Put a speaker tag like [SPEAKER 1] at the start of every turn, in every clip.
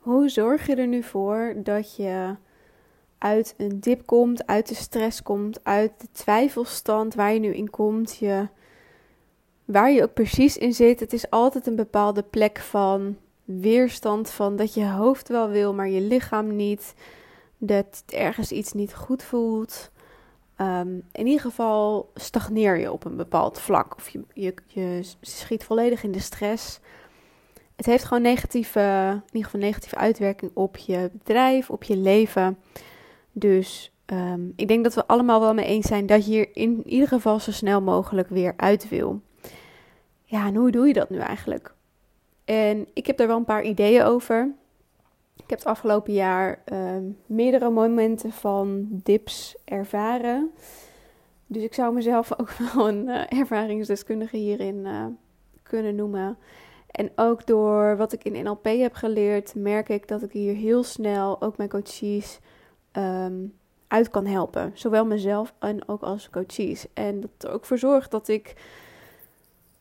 [SPEAKER 1] Hoe zorg je er nu voor dat je uit een dip komt, uit de stress komt, uit de twijfelstand waar je nu in komt, je, waar je ook precies in zit? Het is altijd een bepaalde plek van weerstand, van dat je hoofd wel wil, maar je lichaam niet, dat ergens iets niet goed voelt. Ehm, in ieder geval stagneer je op een bepaald vlak of je, je, je schiet volledig in de stress het heeft gewoon negatieve, in ieder geval negatieve uitwerking op je bedrijf, op je leven. Dus ehm, ik denk dat we allemaal wel mee eens zijn dat je hier in ieder geval zo snel mogelijk weer uit wil. Ja, en hoe doe je dat nu eigenlijk? En ik heb daar wel een paar ideeën over. Ik heb het afgelopen jaar ehm, meerdere momenten van dips ervaren. Dus ik zou mezelf ook wel een uh, ervaringsdeskundige hierin uh, kunnen noemen. En ook door wat ik in NLP heb geleerd, merk ik dat ik hier heel snel ook mijn coaches ehm, uit kan helpen. Zowel mezelf en ook als coaches. En dat er ook voor zorgt dat ik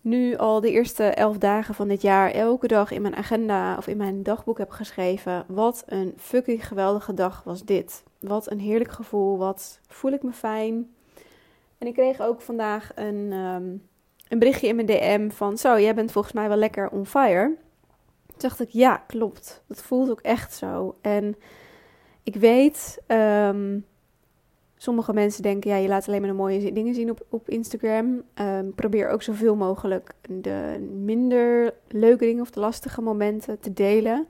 [SPEAKER 1] nu al de eerste elf dagen van dit jaar elke dag in mijn agenda of in mijn dagboek heb geschreven. Wat een fucking geweldige dag was dit. Wat een heerlijk gevoel. Wat voel ik me fijn. En ik kreeg ook vandaag een. Ehm, een berichtje in mijn DM van: Zo, jij bent volgens mij wel lekker on fire. Toen dacht ik: Ja, klopt. Dat voelt ook echt zo. En ik weet, um, sommige mensen denken: Ja, je laat alleen maar de mooie dingen zien op, op Instagram. Um, probeer ook zoveel mogelijk de minder leuke dingen of de lastige momenten te delen.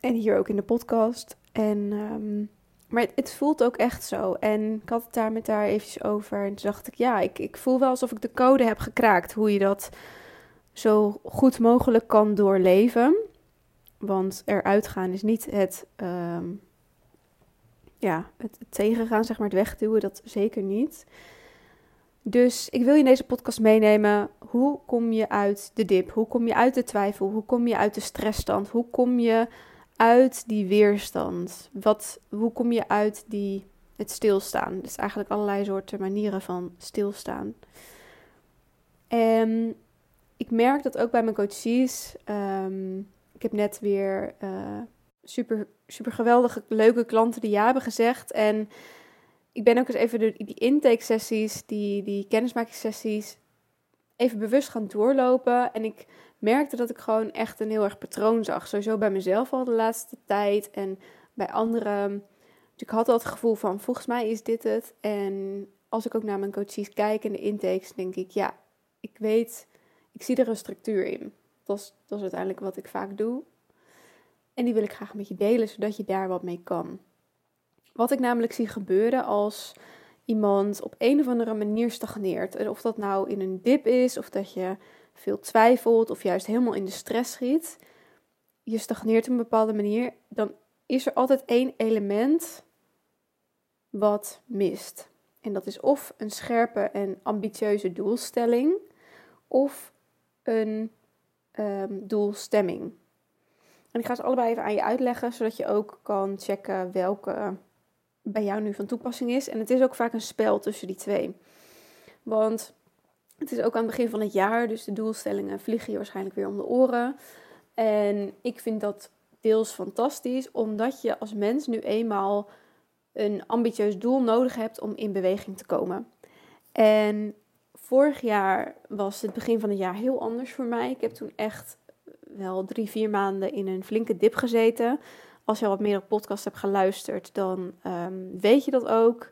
[SPEAKER 1] En hier ook in de podcast. En um, maar het, voelt ook echt zo. En ik had het daar met haar eventjes over. En toen dacht ik, ja, ik, ik voel wel alsof ik de code heb gekraakt. Hoe je dat zo goed mogelijk kan doorleven. Want eruit gaan is niet het, uh, ja, het, tegengaan, zeg maar, het wegduwen. Dat zeker niet. Dus ik wil je in deze podcast meenemen. Hoe kom je uit de dip? Hoe kom je uit de twijfel? Hoe kom je uit de stressstand? Hoe kom je uit die weerstand? Wat, hoe kom je uit die, het stilstaan? Dus eigenlijk allerlei soorten manieren van stilstaan. En ik merk dat ook bij mijn coaches. Um, ik heb net weer uh, super, super geweldige, leuke klanten die ja hebben gezegd. En ik ben ook eens even die intake sessies, die, die kennismakingssessies, even bewust gaan doorlopen. En ik merkte dat ik gewoon echt een heel erg patroon zag. Sowieso bij mezelf al de laatste tijd en bij anderen. Dus ik had het gevoel van, volgens mij is dit het. En als ik ook naar mijn coaches kijk en de intakes, denk ik, ja, ik weet, ik zie er een structuur in. Dat is, dat is uiteindelijk wat ik vaak doe. En die wil ik graag met je delen, zodat je daar wat mee kan. Wat ik namelijk zie gebeuren als iemand op een of andere manier stagneert. En of dat nou in een dip is, of dat je veel twijfelt of juist helemaal in de stress schiet, je stagneert op een bepaalde manier, dan is er altijd één element wat mist. En dat is of een scherpe en ambitieuze doelstelling of een um, doelstemming. En ik ga ze allebei even aan je uitleggen, zodat je ook kan checken welke bij jou nu van toepassing is. En het is ook vaak een spel tussen die twee. Want het is ook aan het begin van het jaar, dus de doelstellingen vliegen je waarschijnlijk weer om de oren. En ik vind dat deels fantastisch, omdat je als mens nu eenmaal een ambitieus doel nodig hebt om in beweging te komen. En vorig jaar was het begin van het jaar heel anders voor mij. Ik heb toen echt wel drie, vier maanden in een flinke dip gezeten. Als je al wat meer op podcast hebt geluisterd, dan ehm, weet je dat ook.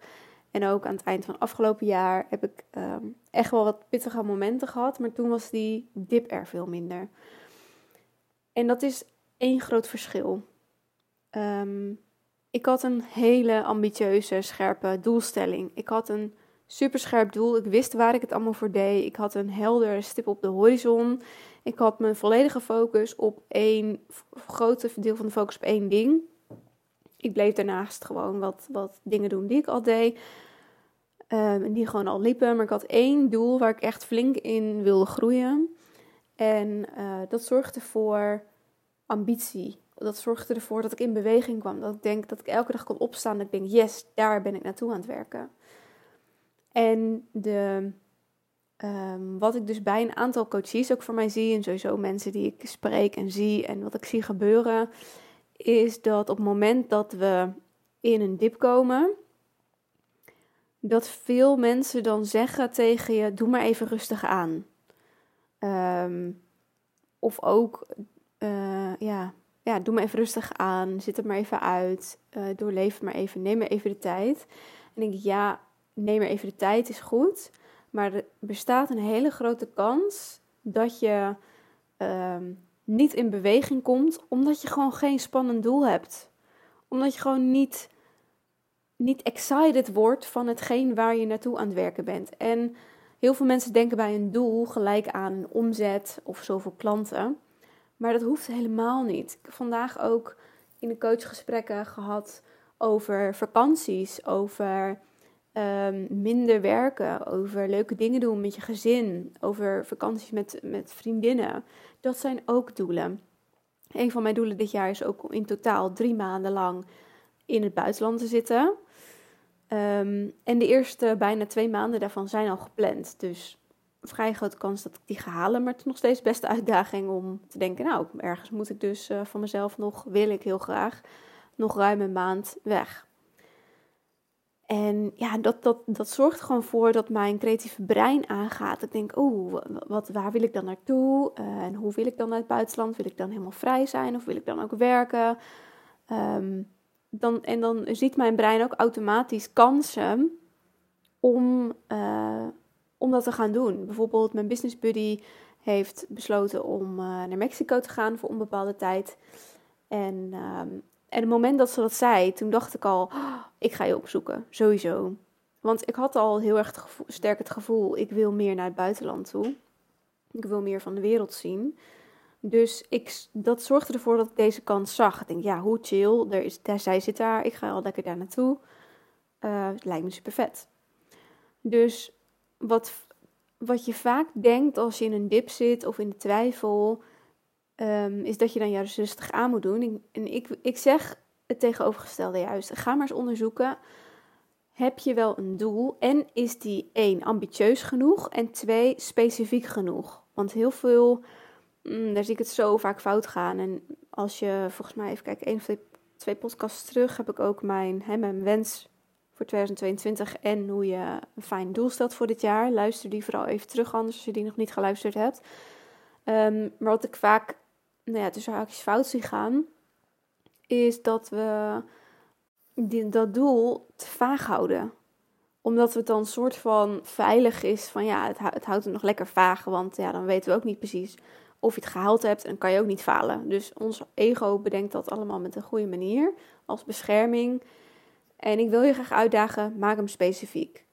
[SPEAKER 1] En ook aan het eind van afgelopen jaar heb ik ehm, echt wel wat pittige momenten gehad. Maar toen was die dip er veel minder. En dat is één groot verschil. Ehm, ik had een hele ambitieuze, scherpe doelstelling. Ik had een superscherp doel. Ik wist waar ik het allemaal voor deed. Ik had een heldere stip op de horizon. Ik had mijn volledige focus op één grote deel van de focus op één ding. Ik bleef daarnaast gewoon wat, wat dingen doen die ik al deed. Um, die gewoon al liepen. Maar ik had één doel waar ik echt flink in wilde groeien. En uh, dat zorgde voor ambitie. Dat zorgde ervoor dat ik in beweging kwam. Dat ik denk dat ik elke dag kon opstaan. Dat ik denk, yes, daar ben ik naartoe aan het werken. En de ehm, wat ik dus bij een aantal coaches ook voor mij zie, en sowieso mensen die ik spreek en zie en wat ik zie gebeuren, is dat op het moment dat we in een dip komen, dat veel mensen dan zeggen tegen je: doe maar even rustig aan. Ehm, of ook, uh, ja, ja, doe maar even rustig aan, zit er maar even uit, uh, doorleef maar even, neem maar even de tijd. En denk ik, ja, neem maar even de tijd, is goed. Maar er bestaat een hele grote kans dat je ehm, niet in beweging komt, omdat je gewoon geen spannend doel hebt. Omdat je gewoon niet, niet excited wordt van hetgeen waar je naartoe aan het werken bent. En heel veel mensen denken bij een doel gelijk aan omzet of zoveel klanten. Maar dat hoeft helemaal niet. Ik heb vandaag ook in de coachgesprekken gehad over vakanties, over um, minder werken, over leuke dingen doen met je gezin, over vakanties met, met vriendinnen. Dat zijn ook doelen. Een van mijn doelen dit jaar is ook om in totaal drie maanden lang in het buitenland te zitten. Um, en de eerste bijna twee maanden daarvan zijn al gepland. Dus vrij grote kans dat ik die ga halen. Maar het is nog steeds best de uitdaging om te denken: nou, ergens moet ik dus uh, van mezelf nog, wil ik heel graag, nog ruim een maand weg. En ja, dat, dat, dat zorgt gewoon voor dat mijn creatieve brein aangaat. Ik denk, oh, wat, waar wil ik dan naartoe? Uh, en hoe wil ik dan naar het buitenland? Wil ik dan helemaal vrij zijn of wil ik dan ook werken? Um, dan, en dan ziet mijn brein ook automatisch kansen om, uh, om dat te gaan doen. Bijvoorbeeld mijn business buddy heeft besloten om uh, naar Mexico te gaan voor onbepaalde tijd. En um, en het moment dat ze dat zei, toen dacht ik al, oh, ik ga je opzoeken, sowieso. Want ik had al heel erg sterk het gevoel, ik wil meer naar het buitenland toe. Ik wil meer van de wereld zien. Dus ik, dat zorgde ervoor dat ik deze kans zag. Ik denk, ja, hoe chill, is, daar, zij zit daar, ik ga al lekker daar naartoe. Uh, het lijkt me super vet. Dus wat, wat je vaak denkt als je in een dip zit of in de twijfel, um, is dat je dan juist rustig aan moet doen. En ik, ik zeg het tegenovergestelde juist. Ga maar eens onderzoeken. Heb je wel een doel? En is die één ambitieus genoeg? En twee specifiek genoeg? Want heel veel, mm, daar zie ik het zo vaak fout gaan. En als je volgens mij even kijken, één of twee, podcasts terug heb ik ook mijn, hè, mijn wens voor 2022 en hoe je een fijn doel stelt voor dit jaar. Luister die vooral even terug anders als je die nog niet geluisterd hebt. Um, maar wat ik vaak nou ja, tussen haakjes fout zien gaan, is dat we die, dat doel te vaag houden. Omdat het dan soort van veilig is van ja, het, het houdt het nog lekker vaag, want ja, dan weten we ook niet precies of je het gehaald hebt en kan je ook niet falen. Dus ons ego bedenkt dat allemaal met een goede manier, als bescherming. En ik wil je graag uitdagen, maak hem specifiek.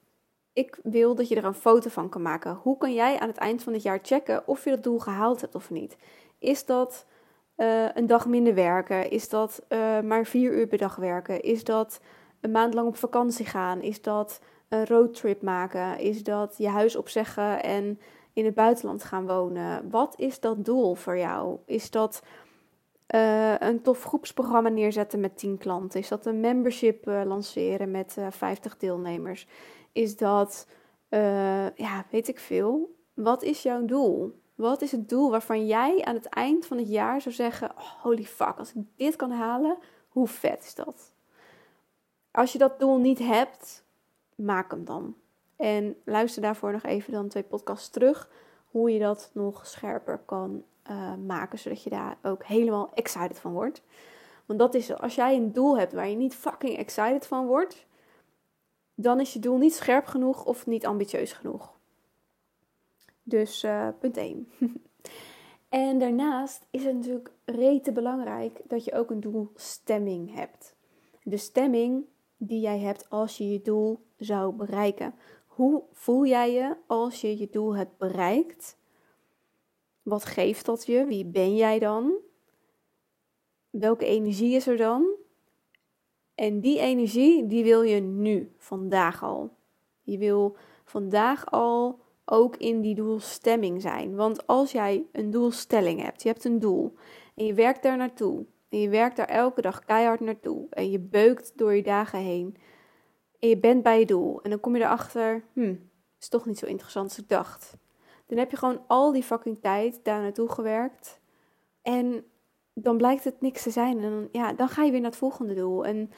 [SPEAKER 1] Ik wil dat je er een foto van kan maken. Hoe kan jij aan het eind van het jaar checken of je dat doel gehaald hebt of niet? Is dat uh, een dag minder werken? Is dat uh, maar vier uur per dag werken? Is dat een maand lang op vakantie gaan? Is dat een roadtrip maken? Is dat je huis opzeggen en in het buitenland gaan wonen? Wat is dat doel voor jou? Is dat uh, een tof groepsprogramma neerzetten met 10 klanten? Is dat een membership lanceren met 50 deelnemers? Is dat, ja, weet ik veel. Wat is jouw doel? Wat is het doel waarvan jij aan het eind van het jaar zou zeggen: holy fuck, als ik dit kan halen, hoe vet is dat? Als je dat doel niet hebt, maak hem dan. En luister daarvoor nog even dan twee podcasts terug. Hoe je dat nog scherper kan uh, maken, zodat je daar ook helemaal excited van wordt. Want dat is als jij een doel hebt waar je niet fucking excited van wordt, dan is je doel niet scherp genoeg of niet ambitieus genoeg. Dus uh, punt 1. en daarnaast is het natuurlijk rete belangrijk dat je ook een doelstemming hebt. De stemming die jij hebt als je je doel zou bereiken. Hoe voel jij je als je je doel hebt bereikt? Wat geeft dat je? Wie ben jij dan? Welke energie is er dan? En die energie, die wil je nu, vandaag al. Je wil vandaag al ook in die doelstemming zijn. Want als jij een doelstelling hebt, je hebt een doel en je werkt daar naartoe. En je werkt daar elke dag keihard naartoe. En je beukt door je dagen heen. En je bent bij je doel. En dan kom je erachter, hm, is toch niet zo interessant als ik dacht. Dan heb je gewoon al die fucking tijd daar naartoe gewerkt. En dan blijkt het niks te zijn. En dan, ja, dan ga je weer naar het volgende doel. En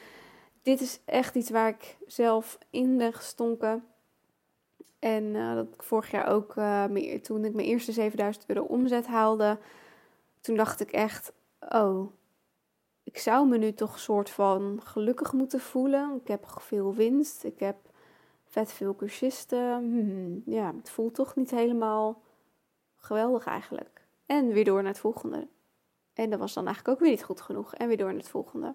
[SPEAKER 1] dit is echt iets waar ik zelf in ben gestonken. En uh, dat ik vorig jaar ook, uh, toen ik mijn eerste 7000 euro omzet haalde, toen dacht ik echt, oh, ik zou me nu toch soort van gelukkig moeten voelen. Ik heb veel winst, ik heb vet veel cursisten. Hmm, ja, het voelt toch niet helemaal geweldig eigenlijk. En weer door naar het volgende. En dat was dan eigenlijk ook weer niet goed genoeg. En weer door naar het volgende.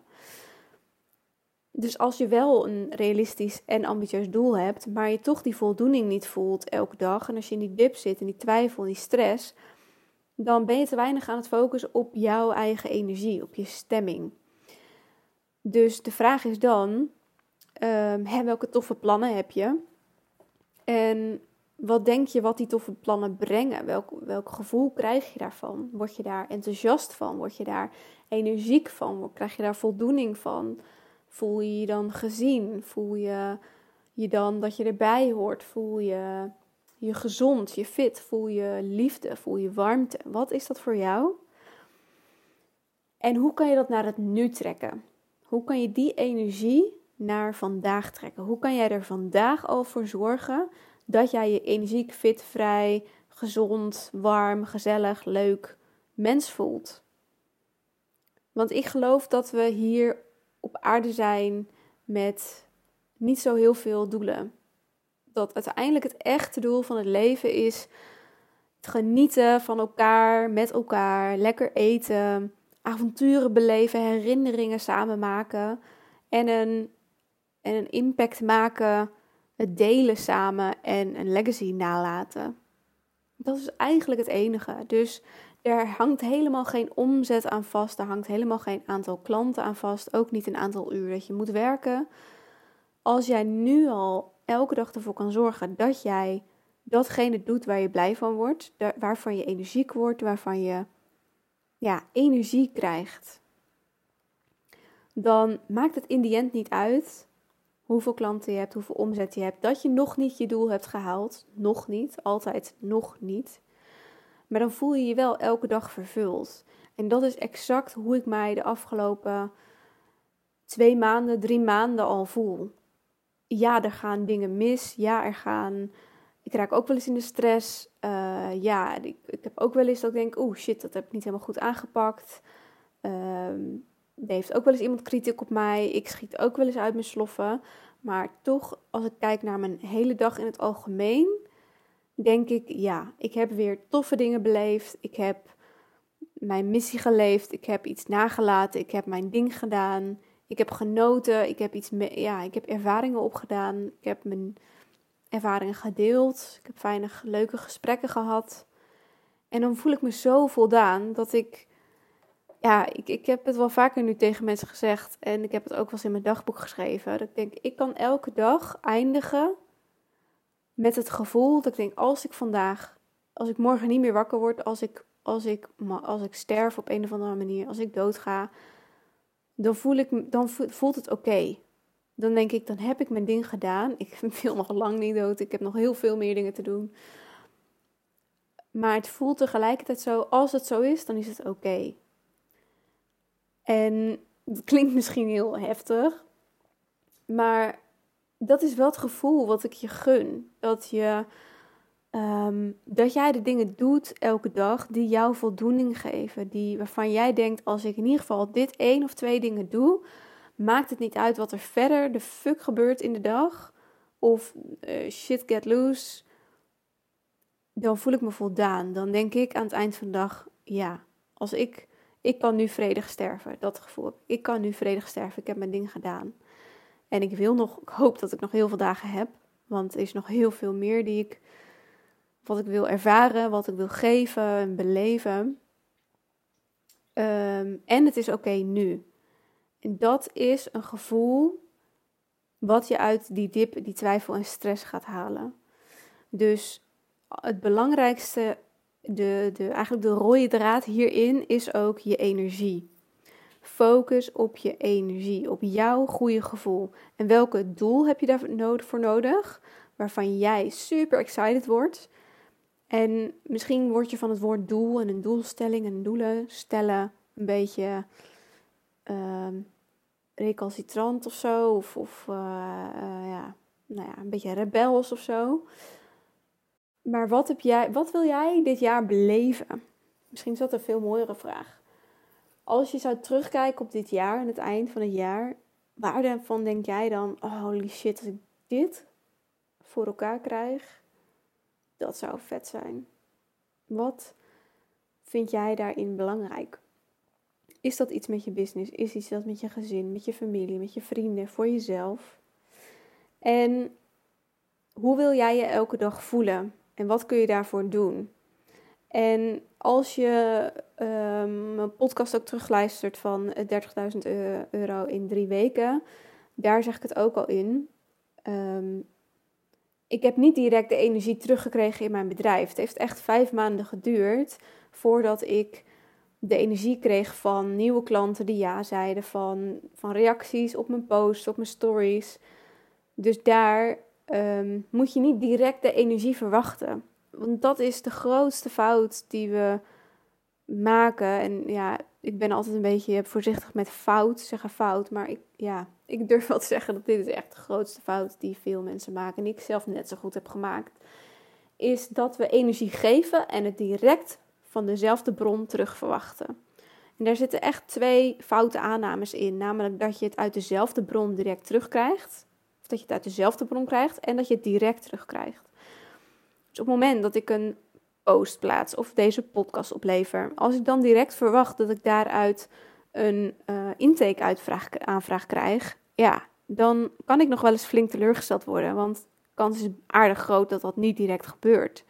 [SPEAKER 1] Dus als je wel een realistisch en ambitieus doel hebt, maar je toch die voldoening niet voelt elke dag, en als je in die dip zit, in die twijfel, in die stress, dan ben je te weinig aan het focussen op jouw eigen energie, op je stemming. Dus de vraag is dan, um, welke toffe plannen heb je? En wat denk je wat die toffe plannen brengen? Welk, welk gevoel krijg je daarvan? Word je daar enthousiast van? Word je daar energiek van? Krijg je daar voldoening van? Voel je je dan gezien? Voel je je dan dat je erbij hoort? Voel je je gezond, je fit? Voel je liefde? Voel je warmte? Wat is dat voor jou? En hoe kan je dat naar het nu trekken? Hoe kan je die energie naar vandaag trekken? Hoe kan jij er vandaag al voor zorgen dat jij je energiek, fit, vrij, gezond, warm, gezellig, leuk mens voelt? Want ik geloof dat we hier op aarde zijn met niet zo heel veel doelen. Dat uiteindelijk het echte doel van het leven is het genieten van elkaar, met elkaar, lekker eten, avonturen beleven, herinneringen samen maken en een, en een impact maken, het delen samen en een legacy nalaten. Dat is eigenlijk het enige. Dus er hangt helemaal geen omzet aan vast. Er hangt helemaal geen aantal klanten aan vast. Ook niet een aantal uur dat je moet werken. Als jij nu al elke dag ervoor kan zorgen dat jij datgene doet waar je blij van wordt, waarvan je energiek wordt, waarvan je ja, energie krijgt, dan maakt het in die end niet uit hoeveel klanten je hebt, hoeveel omzet je hebt, dat je nog niet je doel hebt gehaald. Nog niet, altijd nog niet. Maar dan voel je je wel elke dag vervuld. En dat is exact hoe ik mij de afgelopen twee maanden, drie maanden al voel. Ja, er gaan dingen mis. Ja, er gaan. Ik raak ook wel eens in de stress. Uh, ja, ik, heb ook wel eens dat ik denk: oeh shit, dat heb ik niet helemaal goed aangepakt. Uh, er heeft ook wel eens iemand kritiek op mij. Ik schiet ook wel eens uit mijn sloffen. Maar toch, als ik kijk naar mijn hele dag in het algemeen, denk ik, ja, ik heb weer toffe dingen beleefd. Ik heb mijn missie geleefd. Ik heb iets nagelaten. Ik heb mijn ding gedaan. Ik heb genoten. Ik heb, iets ja, ik heb ervaringen opgedaan. Ik heb mijn ervaringen gedeeld. Ik heb fijne, leuke gesprekken gehad. En dan voel ik me zo voldaan dat ik. Ja, ik, ik heb het wel vaker nu tegen mensen gezegd. En ik heb het ook wel eens in mijn dagboek geschreven. Dat ik denk, ik kan elke dag eindigen met het gevoel dat ik denk, als ik vandaag, als ik morgen niet meer wakker word, als ik, als ik, als ik sterf op een of andere manier, als ik doodga, dan, voel ik, dan voelt het oké. Dan denk ik, dan heb ik mijn ding gedaan. Ik wil nog lang niet dood. Ik heb nog heel veel meer dingen te doen. Maar het voelt tegelijkertijd zo, als het zo is, dan is het oké. En het klinkt misschien heel heftig, maar dat is wel het gevoel wat ik je gun. Dat, je, um, dat jij de dingen doet elke dag die jou voldoening geven. Die, waarvan jij denkt, als ik in ieder geval dit één of twee dingen doe, maakt het niet uit wat er verder de fuck gebeurt in de dag. Of uh, shit get loose. Dan voel ik me voldaan. Dan denk ik aan het eind van de dag, ja, als ik, ik kan nu vredig sterven. Dat gevoel. Ik kan nu vredig sterven. Ik heb mijn ding gedaan. En ik wil nog, ik hoop dat ik nog heel veel dagen heb. Want er is nog heel veel meer die ik, wat ik wil ervaren, wat ik wil geven en beleven. Ehm, en het is oké nu. En dat is een gevoel wat je uit die dip, die twijfel en stress gaat halen. Dus het belangrijkste, de, de, eigenlijk de rode draad hierin is ook je energie. Focus op je energie, op jouw goede gevoel. En welk doel heb je daarvoor nodig? waarvan jij super excited wordt. En misschien word je van het woord doel en een doelstelling en doelen stellen een beetje uh, recalcitrant of zo. Of, of uh, uh, ja, nou ja, een beetje rebels of zo. Maar wat, heb jij, wat wil jij dit jaar beleven? Misschien is dat een veel mooiere vraag. Als je zou terugkijken op dit jaar en het eind van het jaar, waarvan denk jij dan, oh, holy shit, als ik dit voor elkaar krijg, dat zou vet zijn. Wat vind jij daarin belangrijk? Is dat iets met je business? Is iets dat met je gezin, met je familie, met je vrienden, voor jezelf? En hoe wil jij je elke dag voelen? En wat kun je daarvoor doen? En als je um, mijn podcast ook terugluistert van 30.000 euro in drie weken, daar zeg ik het ook al in. Um, ik heb niet direct de energie teruggekregen in mijn bedrijf. Het heeft echt vijf maanden geduurd voordat ik de energie kreeg van nieuwe klanten die ja zeiden, van, van reacties op mijn posts, op mijn stories. Dus daar um, moet je niet direct de energie verwachten. Want dat is de grootste fout die we maken. En ja, ik ben altijd een beetje voorzichtig met fout, zeggen fout. Maar ik, ja, ik durf wel te zeggen dat dit is echt de grootste fout die veel mensen maken. En ik zelf net zo goed heb gemaakt. Is dat we energie geven en het direct van dezelfde bron terug verwachten. En daar zitten echt twee foute aannames in. Namelijk dat je het uit dezelfde bron direct terugkrijgt. Of dat je het uit dezelfde bron krijgt en dat je het direct terugkrijgt. Dus op het moment dat ik een post plaats of deze podcast oplever, als ik dan direct verwacht dat ik daaruit een uh, intake aanvraag krijg, ja, dan kan ik nog wel eens flink teleurgesteld worden. Want de kans is aardig groot dat dat niet direct gebeurt.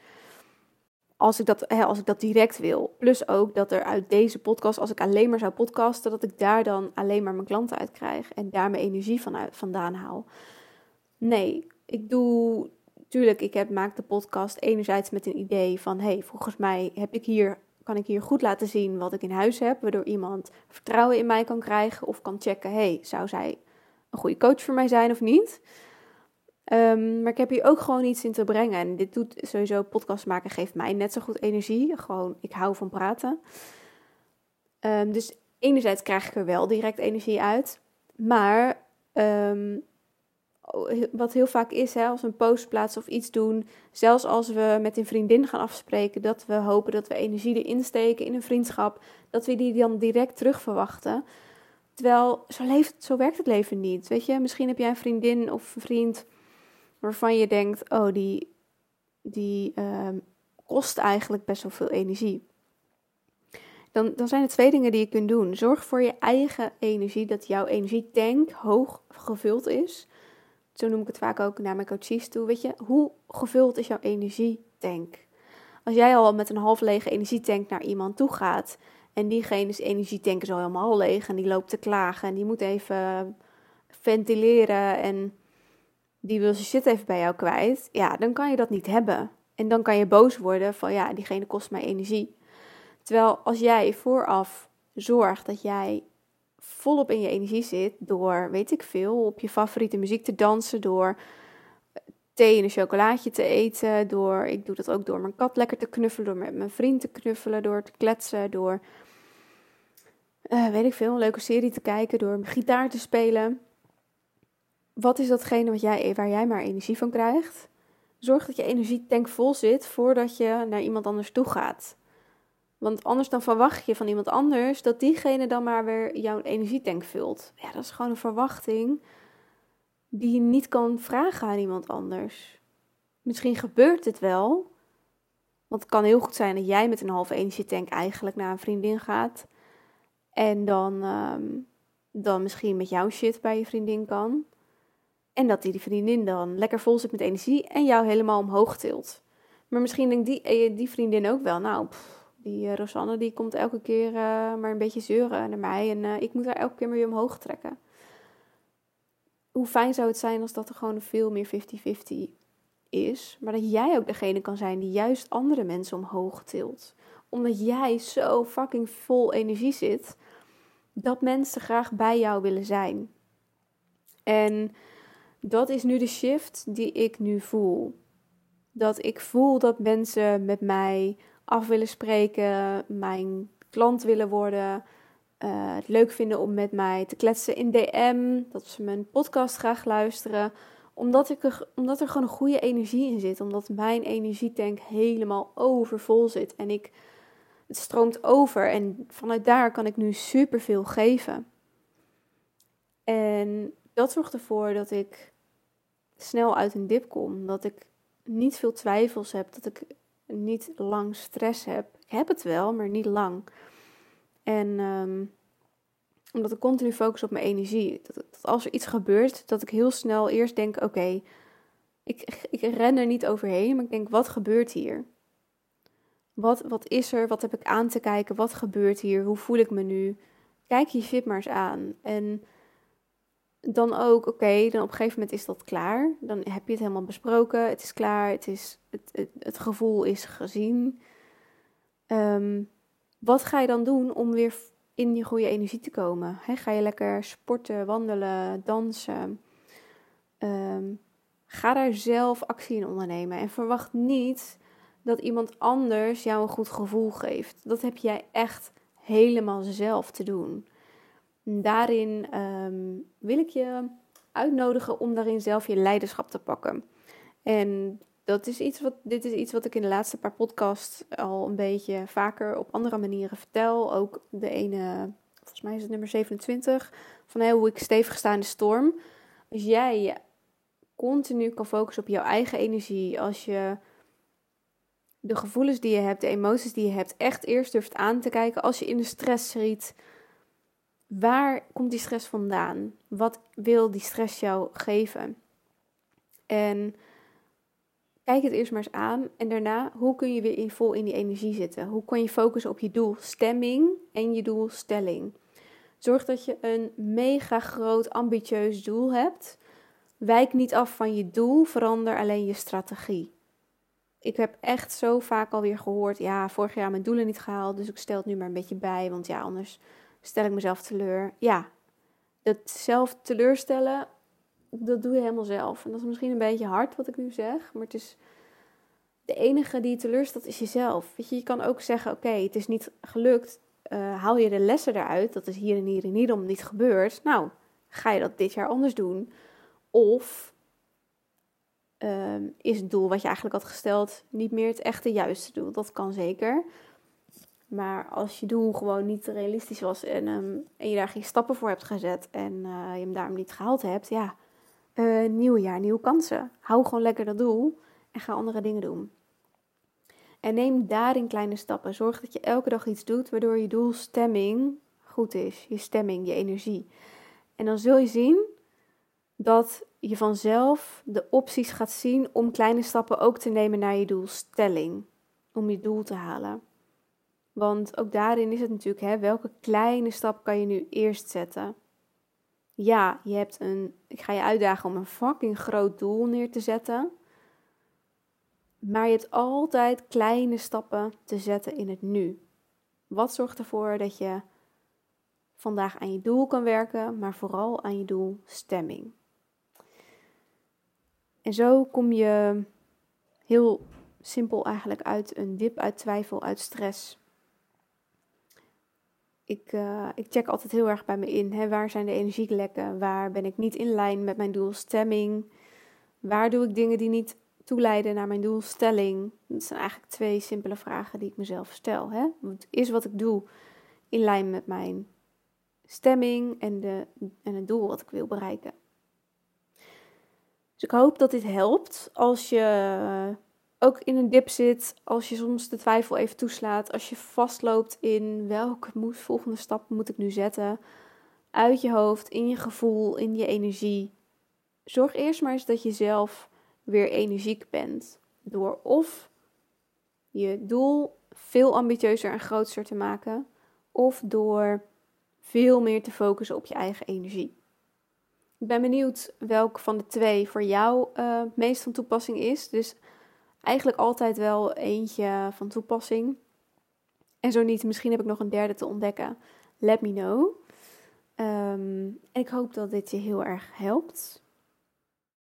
[SPEAKER 1] Als ik, dat, hè, als ik dat direct wil. Plus ook dat er uit deze podcast, als ik alleen maar zou podcasten, dat ik daar dan alleen maar mijn klanten uit krijg en daar mijn energie van vandaan haal. Nee, ik doe tuurlijk, ik heb, maak de podcast enerzijds met een idee van: hey, volgens mij heb ik hier, kan ik hier goed laten zien wat ik in huis heb, waardoor iemand vertrouwen in mij kan krijgen of kan checken: hey, zou zij een goede coach voor mij zijn of niet? Um, maar ik heb hier ook gewoon iets in te brengen. En dit doet sowieso podcast maken geeft mij net zo goed energie. Gewoon, ik hou van praten. Um, dus enerzijds krijg ik er wel direct energie uit. Maar um, wat heel vaak is, hè, als we een post plaatsen of iets doen, zelfs als we met een vriendin gaan afspreken, dat we hopen dat we energie erin steken in een vriendschap, dat we die dan direct terug verwachten. Terwijl zo, leeft, zo werkt het leven niet. Weet je, misschien heb jij een vriendin of vriend waarvan je denkt: oh, die, die uh, kost eigenlijk best wel veel energie. Dan, dan zijn er twee dingen die je kunt doen. Zorg voor je eigen energie, dat jouw energietank hoog gevuld is. Zo noem ik het vaak ook naar mijn coaches toe. Weet je, hoe gevuld is jouw energietank? Als jij al met een half lege energietank naar iemand toe gaat en diegene's energietank is al helemaal leeg en die loopt te klagen en die moet even ventileren en die wil zijn shit even bij jou kwijt, ja, dan kan je dat niet hebben. En dan kan je boos worden van ja, diegene kost mij energie. Terwijl als jij vooraf zorgt dat jij volop in je energie zit door, weet ik veel, op je favoriete muziek te dansen, door thee en een chocolaatje te eten, door, ik doe dat ook door mijn kat lekker te knuffelen, door met mijn vriend te knuffelen, door te kletsen, door, uh, weet ik veel, een leuke serie te kijken, door gitaar te spelen. Wat is datgene wat jij, waar jij maar energie van krijgt? Zorg dat je energietank vol zit voordat je naar iemand anders toe gaat. Want anders dan verwacht je van iemand anders dat diegene dan maar weer jouw energietank vult. Ja, dat is gewoon een verwachting die je niet kan vragen aan iemand anders. Misschien gebeurt het wel. Want het kan heel goed zijn dat jij met een halve energietank eigenlijk naar een vriendin gaat. En dan, um, dan misschien met jouw shit bij je vriendin kan. En dat die vriendin dan lekker vol zit met energie en jou helemaal omhoog tilt. Maar misschien denkt die, eh, die vriendin ook wel, nou, die uh, Rosanne die komt elke keer uh, maar een beetje zeuren naar mij. En ik moet haar elke keer maar weer omhoog trekken. Hoe fijn zou het zijn als dat er gewoon veel meer 50-50 is. Maar dat jij ook degene kan zijn die juist andere mensen omhoog tilt. Omdat jij zo fucking vol energie zit. Dat mensen graag bij jou willen zijn. En dat is nu de shift die ik nu voel. Dat ik voel dat mensen met mij af willen spreken, mijn klant willen worden, uh, het leuk vinden om met mij te kletsen in DM, dat ze mijn podcast graag luisteren, omdat, ik er, omdat er gewoon een goede energie in zit, omdat mijn energietank helemaal overvol zit en ik, het stroomt over en vanuit daar kan ik nu superveel geven. En dat zorgt ervoor dat ik snel uit een dip kom, dat ik niet veel twijfels heb, dat ik niet lang stress heb. Ik heb het wel, maar niet lang. En ehm, omdat ik continu focus op mijn energie. Dat, als er iets gebeurt, dat ik heel snel eerst denk: oké, ik, ik ren er niet overheen, maar ik denk: wat gebeurt hier? Wat, wat is er? Wat heb ik aan te kijken? Wat gebeurt hier? Hoe voel ik me nu? Kijk je shit maar eens aan. En dan ook, oké, dan op een gegeven moment is dat klaar. Dan heb je het helemaal besproken. Het is klaar. Het, is, het, het, het gevoel is gezien. Ehm, wat ga je dan doen om weer in je goede energie te komen? ga je lekker sporten, wandelen, dansen? Ehm, ga daar zelf actie in ondernemen. En verwacht niet dat iemand anders jou een goed gevoel geeft. Dat heb jij echt helemaal zelf te doen. Daarin ehm, wil ik je uitnodigen om daarin zelf je leiderschap te pakken. En dat is iets wat, dit is iets wat ik in de laatste paar podcasts al een beetje vaker op andere manieren vertel. Ook de ene, volgens mij is het nummer 27, van hoe ik stevig sta in de storm. Als jij continu kan focussen op jouw eigen energie, als je de gevoelens die je hebt, de emoties die je hebt, echt eerst durft aan te kijken als je in de stress schiet waar komt die stress vandaan? Wat wil die stress jou geven? En kijk het eerst maar eens aan. En daarna, hoe kun je weer in, vol in die energie zitten? Hoe kan je focussen op je doelstemming en je doelstelling? Zorg dat je een mega groot, ambitieus doel hebt. Wijk niet af van je doel, verander alleen je strategie. Ik heb echt zo vaak alweer gehoord: ja, vorig jaar mijn doelen niet gehaald, dus ik stel het nu maar een beetje bij, want ja, anders stel ik mezelf teleur. Ja, dat zelf teleurstellen, dat doe je helemaal zelf. En dat is misschien een beetje hard wat ik nu zeg, maar het is de enige die je teleurstelt is jezelf. Weet je, je kan ook zeggen, oké, het is niet gelukt, uh, haal je de lessen eruit, dat is hier en hier en hierom niet gebeurd. Nou, ga je dat dit jaar anders doen? Of ehm, is het doel wat je eigenlijk had gesteld niet meer het echte juiste doel? Dat kan zeker. Maar als je doel gewoon niet realistisch was en, ehm, en je daar geen stappen voor hebt gezet en uh, je hem daarom niet gehaald hebt, ja, uh, nieuw jaar, nieuwe kansen. Hou gewoon lekker dat doel en ga andere dingen doen. En neem daarin kleine stappen. Zorg dat je elke dag iets doet waardoor je doelstemming goed is. Je stemming, je energie. En dan zul je zien dat je vanzelf de opties gaat zien om kleine stappen ook te nemen naar je doelstelling. Om je doel te halen. Want ook daarin is het natuurlijk, hè, welke kleine stap kan je nu eerst zetten? Ja, je hebt een, ik ga je uitdagen om een fucking groot doel neer te zetten. Maar je hebt altijd kleine stappen te zetten in het nu. Wat zorgt ervoor dat je vandaag aan je doel kan werken, maar vooral aan je doelstemming? En zo kom je heel simpel eigenlijk uit een dip uit twijfel, uit stress ik, uh, ik check altijd heel erg bij me in. Hè, waar zijn de energielekken? Waar ben ik niet in lijn met mijn doelstemming? Waar doe ik dingen die niet toeleiden naar mijn doelstelling? Dat zijn eigenlijk twee simpele vragen die ik mezelf stel. Hè? Is wat ik doe in lijn met mijn stemming en, de, en het doel wat ik wil bereiken? Dus ik hoop dat dit helpt als je ook in een dip zit, als je soms de twijfel even toeslaat, als je vastloopt in welke volgende stap moet ik nu zetten, uit je hoofd, in je gevoel, in je energie. Zorg eerst maar eens dat je zelf weer energiek bent. Door of je doel veel ambitieuzer en groter te maken, of door veel meer te focussen op je eigen energie. Ik ben benieuwd welke van de twee voor jou uh, meest van toepassing is. Dus eigenlijk altijd wel eentje van toepassing. En zo niet, misschien heb ik nog een derde te ontdekken. Let me know. Ehm, en ik hoop dat dit je heel erg helpt.